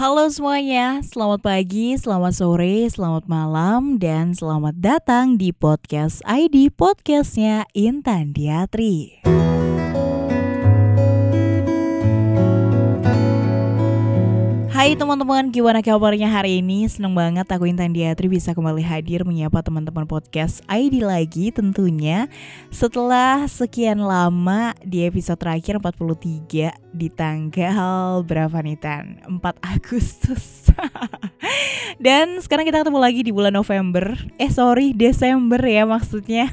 Halo semuanya, selamat pagi, selamat sore, selamat malam, dan selamat datang di podcast ID podcastnya Intan Diatri. Hai teman-teman, gimana kabarnya hari ini? Seneng banget aku Intan Diatri bisa kembali hadir menyapa teman-teman podcast ID lagi tentunya Setelah sekian lama di episode terakhir 43 di tanggal berapa nih Tan? 4 Agustus Dan sekarang kita ketemu lagi di bulan November. Eh sorry, Desember ya maksudnya.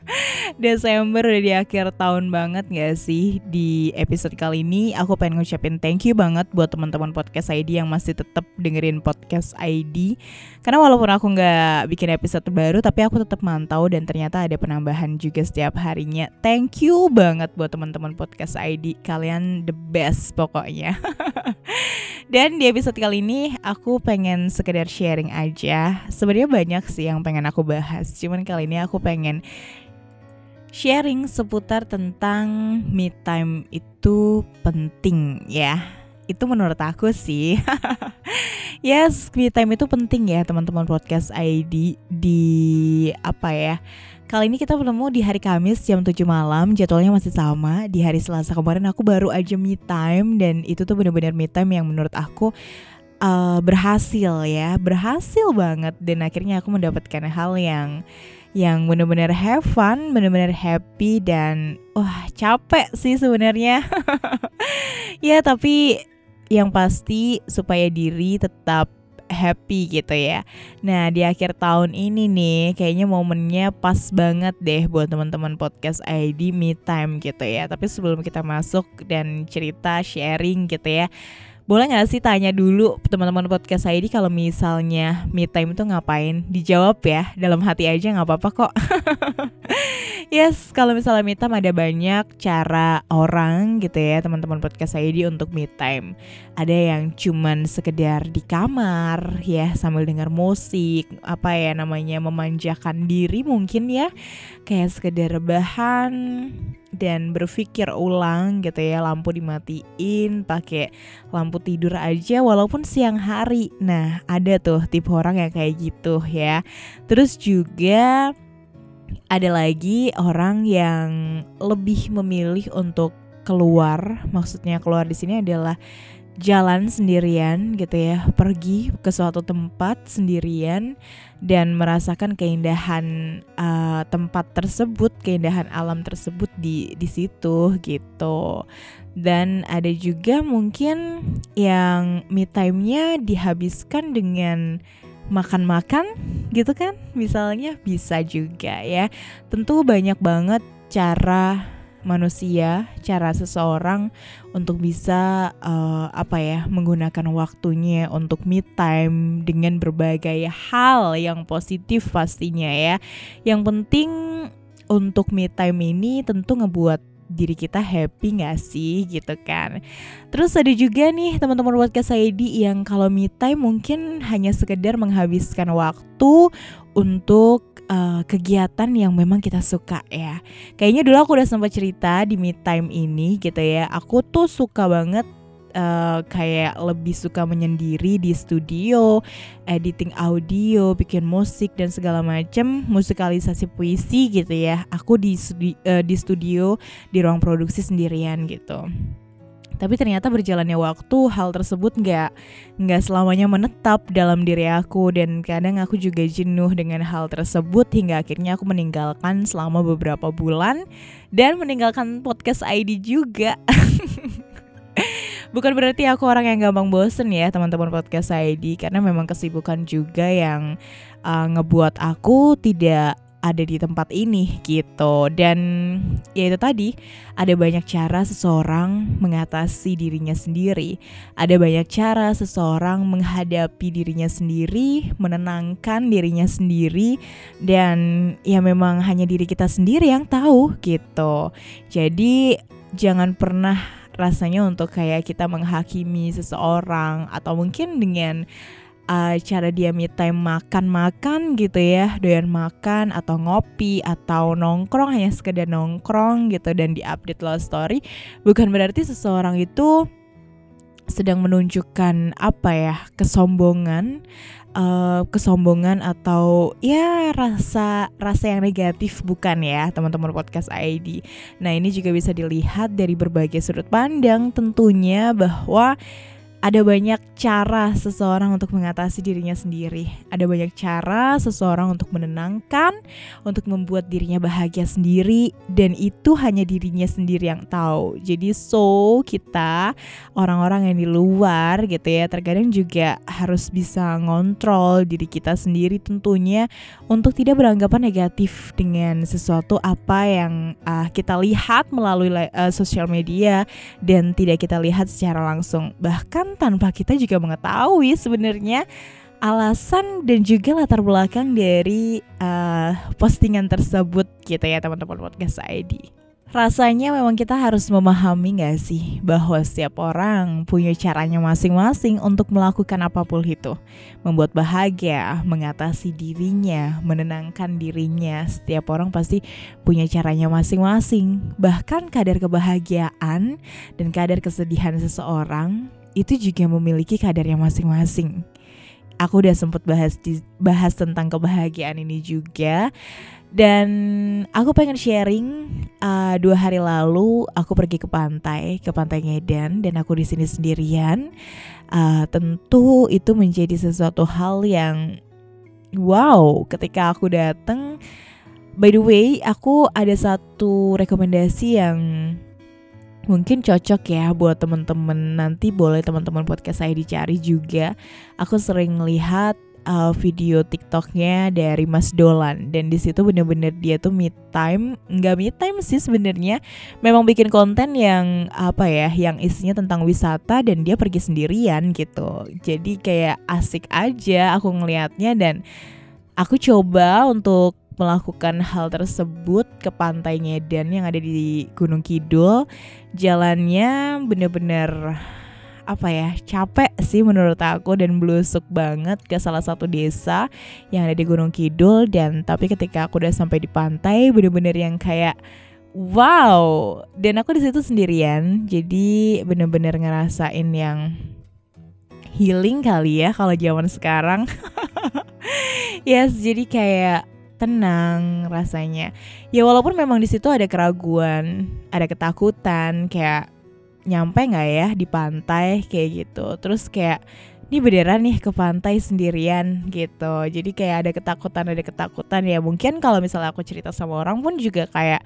Desember udah di akhir tahun banget gak sih? Di episode kali ini aku pengen ngucapin thank you banget buat teman-teman podcast ID yang masih tetap dengerin podcast ID karena walaupun aku nggak bikin episode baru tapi aku tetap mantau dan ternyata ada penambahan juga setiap harinya. Thank you banget buat teman-teman podcast ID kalian the best pokoknya dan di episode kali ini aku pengen sekedar sharing aja. Sebenarnya banyak sih yang pengen aku bahas. Cuman kali ini aku pengen sharing seputar tentang me time itu penting ya itu menurut aku sih. Yes me time itu penting ya teman-teman podcast ID di apa ya Kali ini kita bertemu di hari Kamis jam 7 malam Jadwalnya masih sama. Di hari Selasa kemarin aku baru aja me time Dan itu tuh bener-bener me time yang menurut aku uh, Berhasil ya Berhasil banget. Dan akhirnya aku mendapatkan hal yang yang bener-bener have fun, bener-bener happy dan wah capek sih sebenarnya. ya tapi yang pasti supaya diri tetap happy gitu ya. Nah di akhir tahun ini nih kayaknya momennya pas banget deh buat teman-teman podcast ID Me Time gitu ya. Tapi sebelum kita masuk dan cerita sharing gitu ya. Boleh gak sih tanya dulu teman-teman podcast ID kalau misalnya me time itu ngapain? Dijawab ya, dalam hati aja gak apa-apa kok. Yes, kalau misalnya me time ada banyak cara orang gitu ya teman-teman podcast di untuk me time. Ada yang cuman sekedar di kamar ya sambil dengar musik, apa ya namanya memanjakan diri mungkin ya. Kayak sekedar rebahan dan berpikir ulang gitu ya lampu dimatiin pakai lampu tidur aja walaupun siang hari nah ada tuh tipe orang yang kayak gitu ya terus juga ada lagi orang yang lebih memilih untuk keluar, maksudnya keluar di sini adalah jalan sendirian gitu ya, pergi ke suatu tempat sendirian dan merasakan keindahan uh, tempat tersebut, keindahan alam tersebut di di situ gitu. Dan ada juga mungkin yang me time-nya dihabiskan dengan makan-makan gitu kan? Misalnya bisa juga ya. Tentu banyak banget cara manusia cara seseorang untuk bisa uh, apa ya menggunakan waktunya untuk me time dengan berbagai hal yang positif pastinya ya. Yang penting untuk me time ini tentu ngebuat diri kita happy gak sih gitu kan? Terus ada juga nih teman-teman podcast di yang kalau me time mungkin hanya sekedar menghabiskan waktu untuk uh, kegiatan yang memang kita suka ya. Kayaknya dulu aku udah sempat cerita di me time ini gitu ya. Aku tuh suka banget uh, kayak lebih suka menyendiri di studio, editing audio, bikin musik dan segala macam, musikalisasi puisi gitu ya. Aku di studi uh, di studio di ruang produksi sendirian gitu. Tapi ternyata berjalannya waktu hal tersebut nggak nggak selamanya menetap dalam diri aku dan kadang aku juga jenuh dengan hal tersebut hingga akhirnya aku meninggalkan selama beberapa bulan dan meninggalkan podcast ID juga. Bukan berarti aku orang yang gampang bosen ya teman-teman podcast ID karena memang kesibukan juga yang uh, ngebuat aku tidak ada di tempat ini gitu. Dan ya itu tadi ada banyak cara seseorang mengatasi dirinya sendiri. Ada banyak cara seseorang menghadapi dirinya sendiri menenangkan dirinya sendiri dan ya memang hanya diri kita sendiri yang tahu gitu. Jadi jangan pernah rasanya untuk kayak kita menghakimi seseorang atau mungkin dengan uh, cara dia me time makan-makan gitu ya doyan makan atau ngopi atau nongkrong hanya sekedar nongkrong gitu dan diupdate love story bukan berarti seseorang itu sedang menunjukkan apa ya kesombongan uh, kesombongan atau ya rasa rasa yang negatif bukan ya teman-teman podcast ID. Nah ini juga bisa dilihat dari berbagai sudut pandang tentunya bahwa ada banyak cara seseorang untuk mengatasi dirinya sendiri. Ada banyak cara seseorang untuk menenangkan, untuk membuat dirinya bahagia sendiri, dan itu hanya dirinya sendiri yang tahu. Jadi, so kita orang-orang yang di luar gitu ya, terkadang juga harus bisa ngontrol diri kita sendiri tentunya untuk tidak beranggapan negatif dengan sesuatu apa yang uh, kita lihat melalui uh, sosial media dan tidak kita lihat secara langsung. Bahkan tanpa kita juga mengetahui sebenarnya alasan dan juga latar belakang dari uh, postingan tersebut gitu ya teman-teman podcast ID. Rasanya memang kita harus memahami gak sih bahwa setiap orang punya caranya masing-masing untuk melakukan apa pun itu. Membuat bahagia, mengatasi dirinya, menenangkan dirinya. Setiap orang pasti punya caranya masing-masing. Bahkan kadar kebahagiaan dan kadar kesedihan seseorang itu juga memiliki kadarnya masing-masing. Aku udah sempet bahas bahas tentang kebahagiaan ini juga dan aku pengen sharing uh, dua hari lalu aku pergi ke pantai ke pantai Ngedan dan aku di sini sendirian. Uh, tentu itu menjadi sesuatu hal yang wow ketika aku datang. By the way, aku ada satu rekomendasi yang mungkin cocok ya buat temen-temen. Nanti boleh teman-teman podcast saya dicari juga. Aku sering lihat uh, video TikToknya dari Mas Dolan. Dan di situ bener-bener dia tuh mid time nggak mid time sih sebenarnya. Memang bikin konten yang apa ya yang isinya tentang wisata dan dia pergi sendirian gitu. Jadi kayak asik aja aku ngelihatnya dan aku coba untuk melakukan hal tersebut ke pantai Ngedan yang ada di Gunung Kidul. Jalannya bener-bener apa ya capek sih menurut aku dan blusuk banget ke salah satu desa yang ada di Gunung Kidul. Dan tapi ketika aku udah sampai di pantai bener-bener yang kayak wow! Dan aku di situ sendirian jadi bener-bener ngerasain yang healing kali ya kalau zaman sekarang. Yes jadi kayak tenang rasanya. Ya walaupun memang di situ ada keraguan, ada ketakutan kayak nyampe nggak ya di pantai kayak gitu. Terus kayak ini beneran nih ke pantai sendirian gitu. Jadi kayak ada ketakutan, ada ketakutan ya. Mungkin kalau misalnya aku cerita sama orang pun juga kayak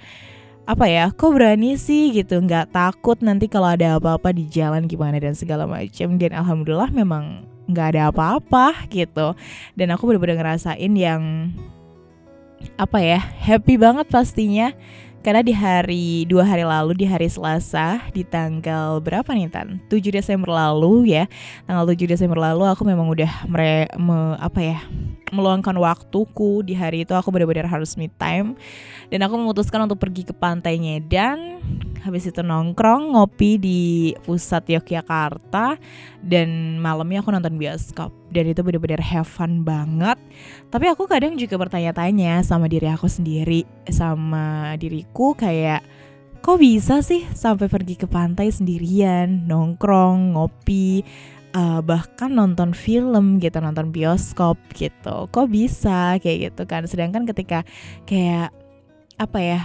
apa ya, kok berani sih gitu, nggak takut nanti kalau ada apa-apa di jalan gimana dan segala macam. Dan alhamdulillah memang nggak ada apa-apa gitu. Dan aku bener-bener ngerasain yang apa ya happy banget pastinya karena di hari dua hari lalu di hari Selasa di tanggal berapa nih Tan? 7 Desember lalu ya. Tanggal 7 Desember lalu aku memang udah mere, me, apa ya? Meluangkan waktuku di hari itu aku benar-benar harus me time. Dan aku memutuskan untuk pergi ke pantai Ngedan habis itu nongkrong ngopi di pusat Yogyakarta. Dan malamnya aku nonton bioskop. Dan itu benar-benar have fun banget. Tapi aku kadang juga bertanya-tanya sama diri aku sendiri sama diriku kayak kok bisa sih sampai pergi ke pantai sendirian? Nongkrong ngopi uh, bahkan nonton film gitu nonton bioskop gitu. Kok bisa? Kayak gitu kan. Sedangkan ketika kayak apa ya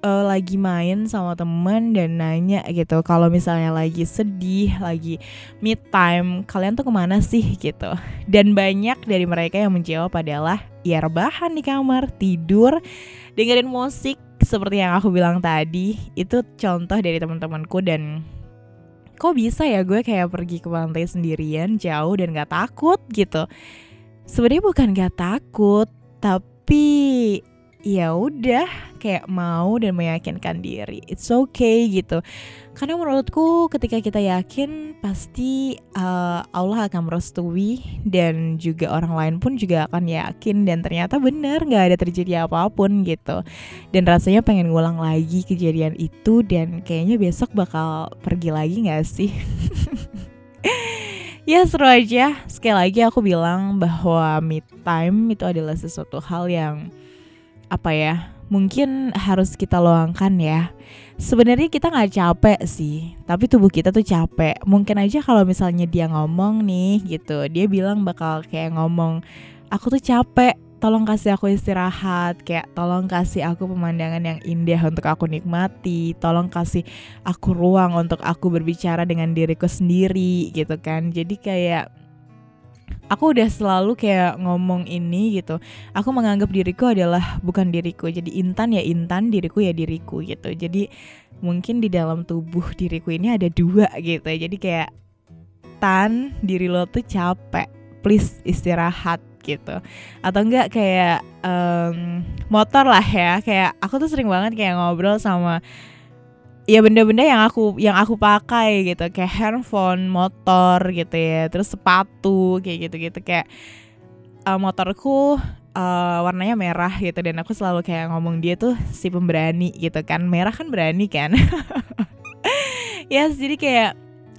uh, lagi main sama temen dan nanya gitu kalau misalnya lagi sedih lagi mid time kalian tuh ke mana sih gitu? Dan banyak dari mereka yang menjawab adalah ya rebahan di kamar tidur dengerin musik. Seperti yang aku bilang tadi itu contoh dari teman-temanku dan kok bisa ya gue kayak pergi ke pantai sendirian jauh dan gak takut gitu? Sebenarnya bukan gak takut tapi ya udah kayak mau dan meyakinkan diri. It's okay gitu. Karena menurutku ketika kita yakin pasti uh, Allah akan merestui dan juga orang lain pun juga akan yakin dan ternyata benar nggak ada terjadi apa pun gitu. Dan rasanya pengen ngulang lagi kejadian itu dan kayaknya besok bakal pergi lagi nggak sih? Ya seru aja. Sekali lagi aku bilang bahwa me time itu adalah sesuatu hal yang apa ya mungkin harus kita luangkan ya. Sebenarnya kita nggak capek sih, tapi tubuh kita tuh capek. Mungkin aja kalau misalnya dia ngomong nih gitu, dia bilang bakal kayak ngomong, aku tuh capek, tolong kasih aku istirahat, kayak tolong kasih aku pemandangan yang indah untuk aku nikmati, tolong kasih aku ruang untuk aku berbicara dengan diriku sendiri gitu kan. Jadi kayak aku udah selalu kayak ngomong ini gitu. Aku menganggap diriku adalah bukan diriku. Jadi intan ya intan diriku ya diriku gitu. Jadi mungkin di dalam tubuh diriku ini ada dua gitu. Jadi kayak tan diri lo tuh capek please istirahat gitu. Atau enggak kayak um, motor lah ya. Kayak aku tuh sering banget kayak ngobrol sama ya benda-benda yang aku yang aku pakai gitu. Kayak handphone motor gitu ya. Terus sepatu kayak gitu-gitu. Kayak uh, motorku uh, warnanya merah gitu. Dan aku selalu kayak ngomong dia tuh si pemberani gitu kan. Merah kan berani kan? Ya yes, jadi kayak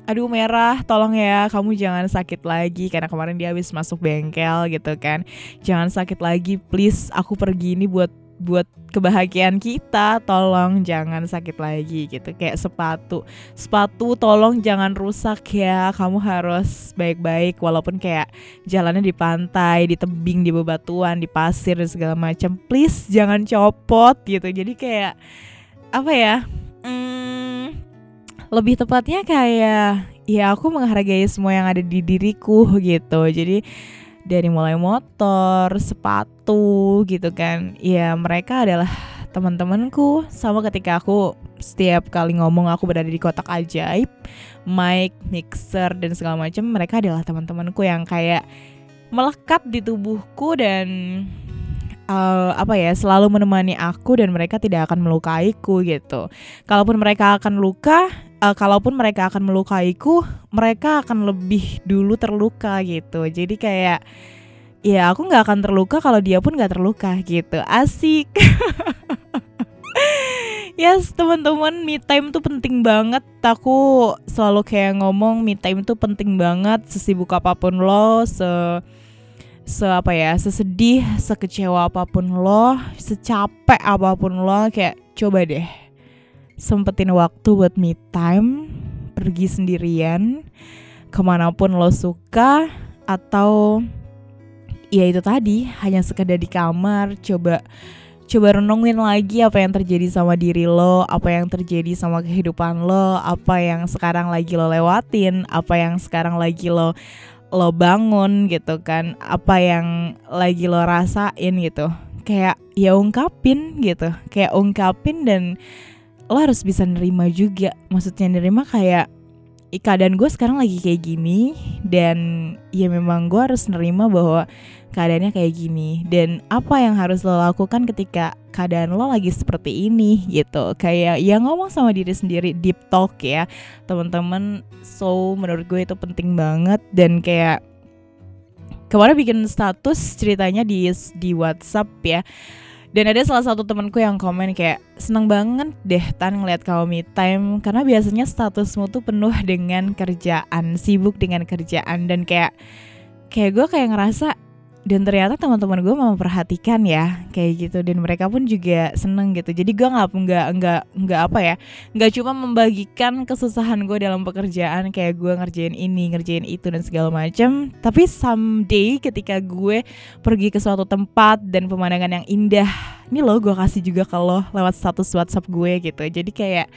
aduh merah tolong ya kamu jangan sakit lagi. Karena kemarin dia habis masuk bengkel gitu kan. Jangan sakit lagi please aku pergi ini buat buat kebahagiaan kita tolong jangan sakit lagi gitu. Kayak sepatu sepatu tolong jangan rusak ya kamu harus baik-baik. Walaupun kayak jalannya di pantai di tebing di bebatuan di pasir dan segala macam please jangan copot gitu. Jadi kayak apa ya hmm, lebih tepatnya kayak ya aku menghargai semua yang ada di diriku gitu. Jadi dari mulai motor, sepatu gitu kan. Ya mereka adalah teman-temanku sama ketika aku setiap kali ngomong aku berada di kotak ajaib, mic, mixer dan segala macam, mereka adalah teman-temanku yang kayak melekat di tubuhku dan uh, apa ya selalu menemani aku dan mereka tidak akan melukaiku gitu. Kalaupun mereka akan luka, uh, kalaupun mereka akan melukaiku, mereka akan lebih dulu terluka gitu. Jadi kayak ya aku nggak akan terluka kalau dia pun nggak terluka gitu. Asik. yes teman-teman me time tuh penting banget. Aku selalu kayak ngomong me time tuh penting banget. Sesibuk apa pun lo, se se apa ya sesedih sekecewa apa pun lo secapek apa pun lo kayak coba deh sempetin waktu buat me time, pergi sendirian, ke mana pun lo suka, atau ya itu tadi hanya sekedar di kamar, coba coba renungin lagi apa yang terjadi sama diri lo, apa yang terjadi sama kehidupan lo, apa yang sekarang lagi lo lewatin, apa yang sekarang lagi lo lo bangun gitu kan, apa yang lagi lo rasain gitu. Kayak ya ungkapin gitu, kayak ungkapin dan lo harus bisa nerima juga. Maksudnya nerima kayak keadaan gue sekarang lagi kayak gini dan ya memang gue harus nerima bahwa keadaannya kayak gini. Dan apa yang harus lo lakukan ketika keadaan lo lagi seperti ini gitu. Kayak ya ngomong sama diri sendiri deep talk ya. Teman-teman so menurut gue itu penting banget. Dan kayak kemarin bikin status ceritanya di di WhatsApp ya dan ada salah satu temanku yang komen kayak seneng banget deh Tan ngeliat kamu me time. Karena biasanya statusmu tuh penuh dengan kerjaan, sibuk dengan kerjaan. Dan kayak kayak gue kayak ngerasa dan ternyata teman-teman gue memperhatikan ya kayak gitu. Dan mereka pun juga seneng gitu. Jadi gue nggak nggak nggak nggak apa ya nggak cuma membagikan kesusahan gue dalam pekerjaan kayak gue ngerjain ini ngerjain itu dan segala macam tapi someday ketika gue pergi ke suatu tempat dan pemandangan yang indah ini loh gue kasih juga kalau lewat status WhatsApp gue gitu. Jadi kayak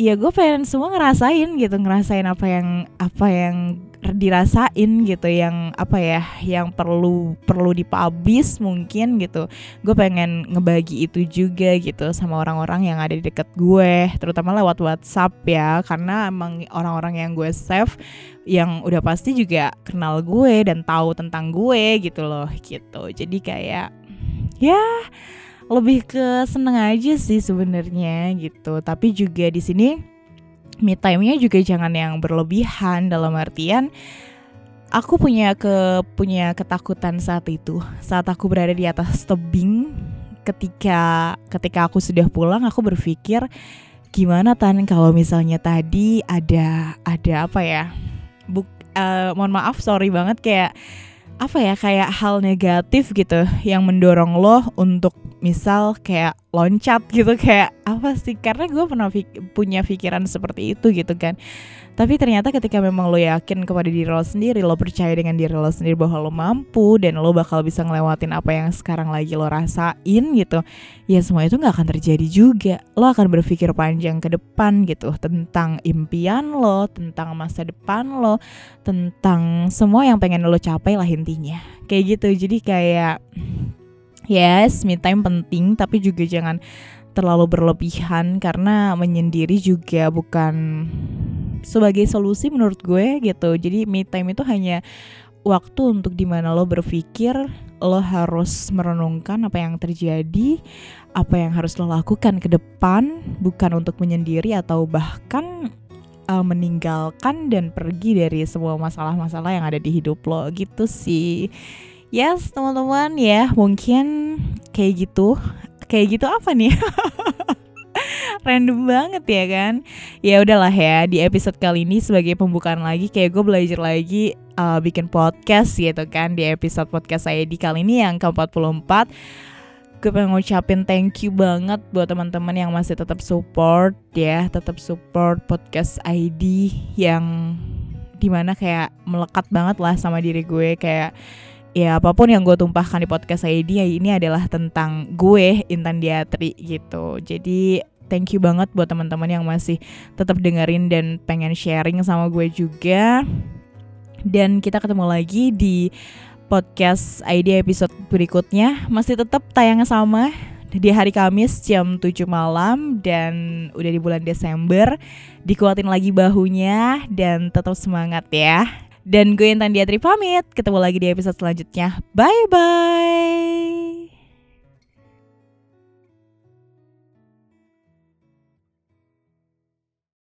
ya gue pengen semua ngerasain gitu ngerasain apa yang apa yang dirasain gitu yang apa ya yang perlu perlu dipublish mungkin gitu. Gue pengen ngebagi itu juga gitu sama orang-orang yang ada di deket gue terutama lewat WhatsApp ya karena emang orang-orang yang gue save yang udah pasti juga kenal gue dan tahu tentang gue gitu loh gitu. Jadi kayak ya lebih ke seneng aja sih sebenarnya gitu. Tapi juga di sini me time-nya juga jangan yang berlebihan dalam artian aku punya ke punya ketakutan saat itu. Saat aku berada di atas tebing ketika ketika aku sudah pulang aku berpikir gimana tan kalau misalnya tadi ada ada apa ya? Buk uh, mohon maaf sorry banget kayak apa ya kayak hal negatif gitu yang mendorong lo untuk misal kayak loncat gitu kayak apa sih karena gue pernah fik punya pikiran seperti itu gitu kan tapi ternyata ketika memang lo yakin kepada diri lo sendiri, lo percaya dengan diri lo sendiri bahwa lo mampu dan lo bakal bisa ngelewatin apa yang sekarang lagi lo rasain gitu, ya semua itu nggak akan terjadi juga. Lo akan berpikir panjang ke depan gitu tentang impian lo, tentang masa depan lo, tentang semua yang pengen lo capai lah intinya. Kayak gitu. Jadi kayak yes, me time penting tapi juga jangan terlalu berlebihan karena menyendiri juga bukan sebagai solusi menurut gue gitu. Jadi me time itu hanya waktu untuk di mana lo berpikir lo harus merenungkan apa yang terjadi apa yang harus lo lakukan ke depan bukan untuk menyendiri atau bahkan uh, meninggalkan dan pergi dari semua masalah-masalah yang ada di hidup lo. Gitu sih yes teman-teman ya mungkin kayak gitu. Kayak gitu apa nih? Random banget ya kan? Ya udahlah ya di episode kali ini sebagai pembukaan lagi kayak gue belajar lagi uh, bikin podcast gitu kan di episode podcast saya di kali ini yang ke-44 gue pengen ngucapin thank you banget buat teman-teman yang masih tetap support ya tetap support podcast ID yang di mana kayak melekat banget lah sama diri gue kayak ya apa pun yang gue tumpahkan di podcast ID ya ini adalah tentang gue Intan Diatri gitu jadi thank you banget buat teman-teman yang masih tetap dengerin dan pengen sharing sama gue juga. Dan kita ketemu lagi di podcast ID episode berikutnya. Masih tetap tayang sama di hari Kamis jam 7 malam dan udah di bulan Desember. Dikuatin lagi bahunya dan tetap semangat ya. Dan gue Intan Diatri pamit. Ketemu lagi di episode selanjutnya. Bye bye.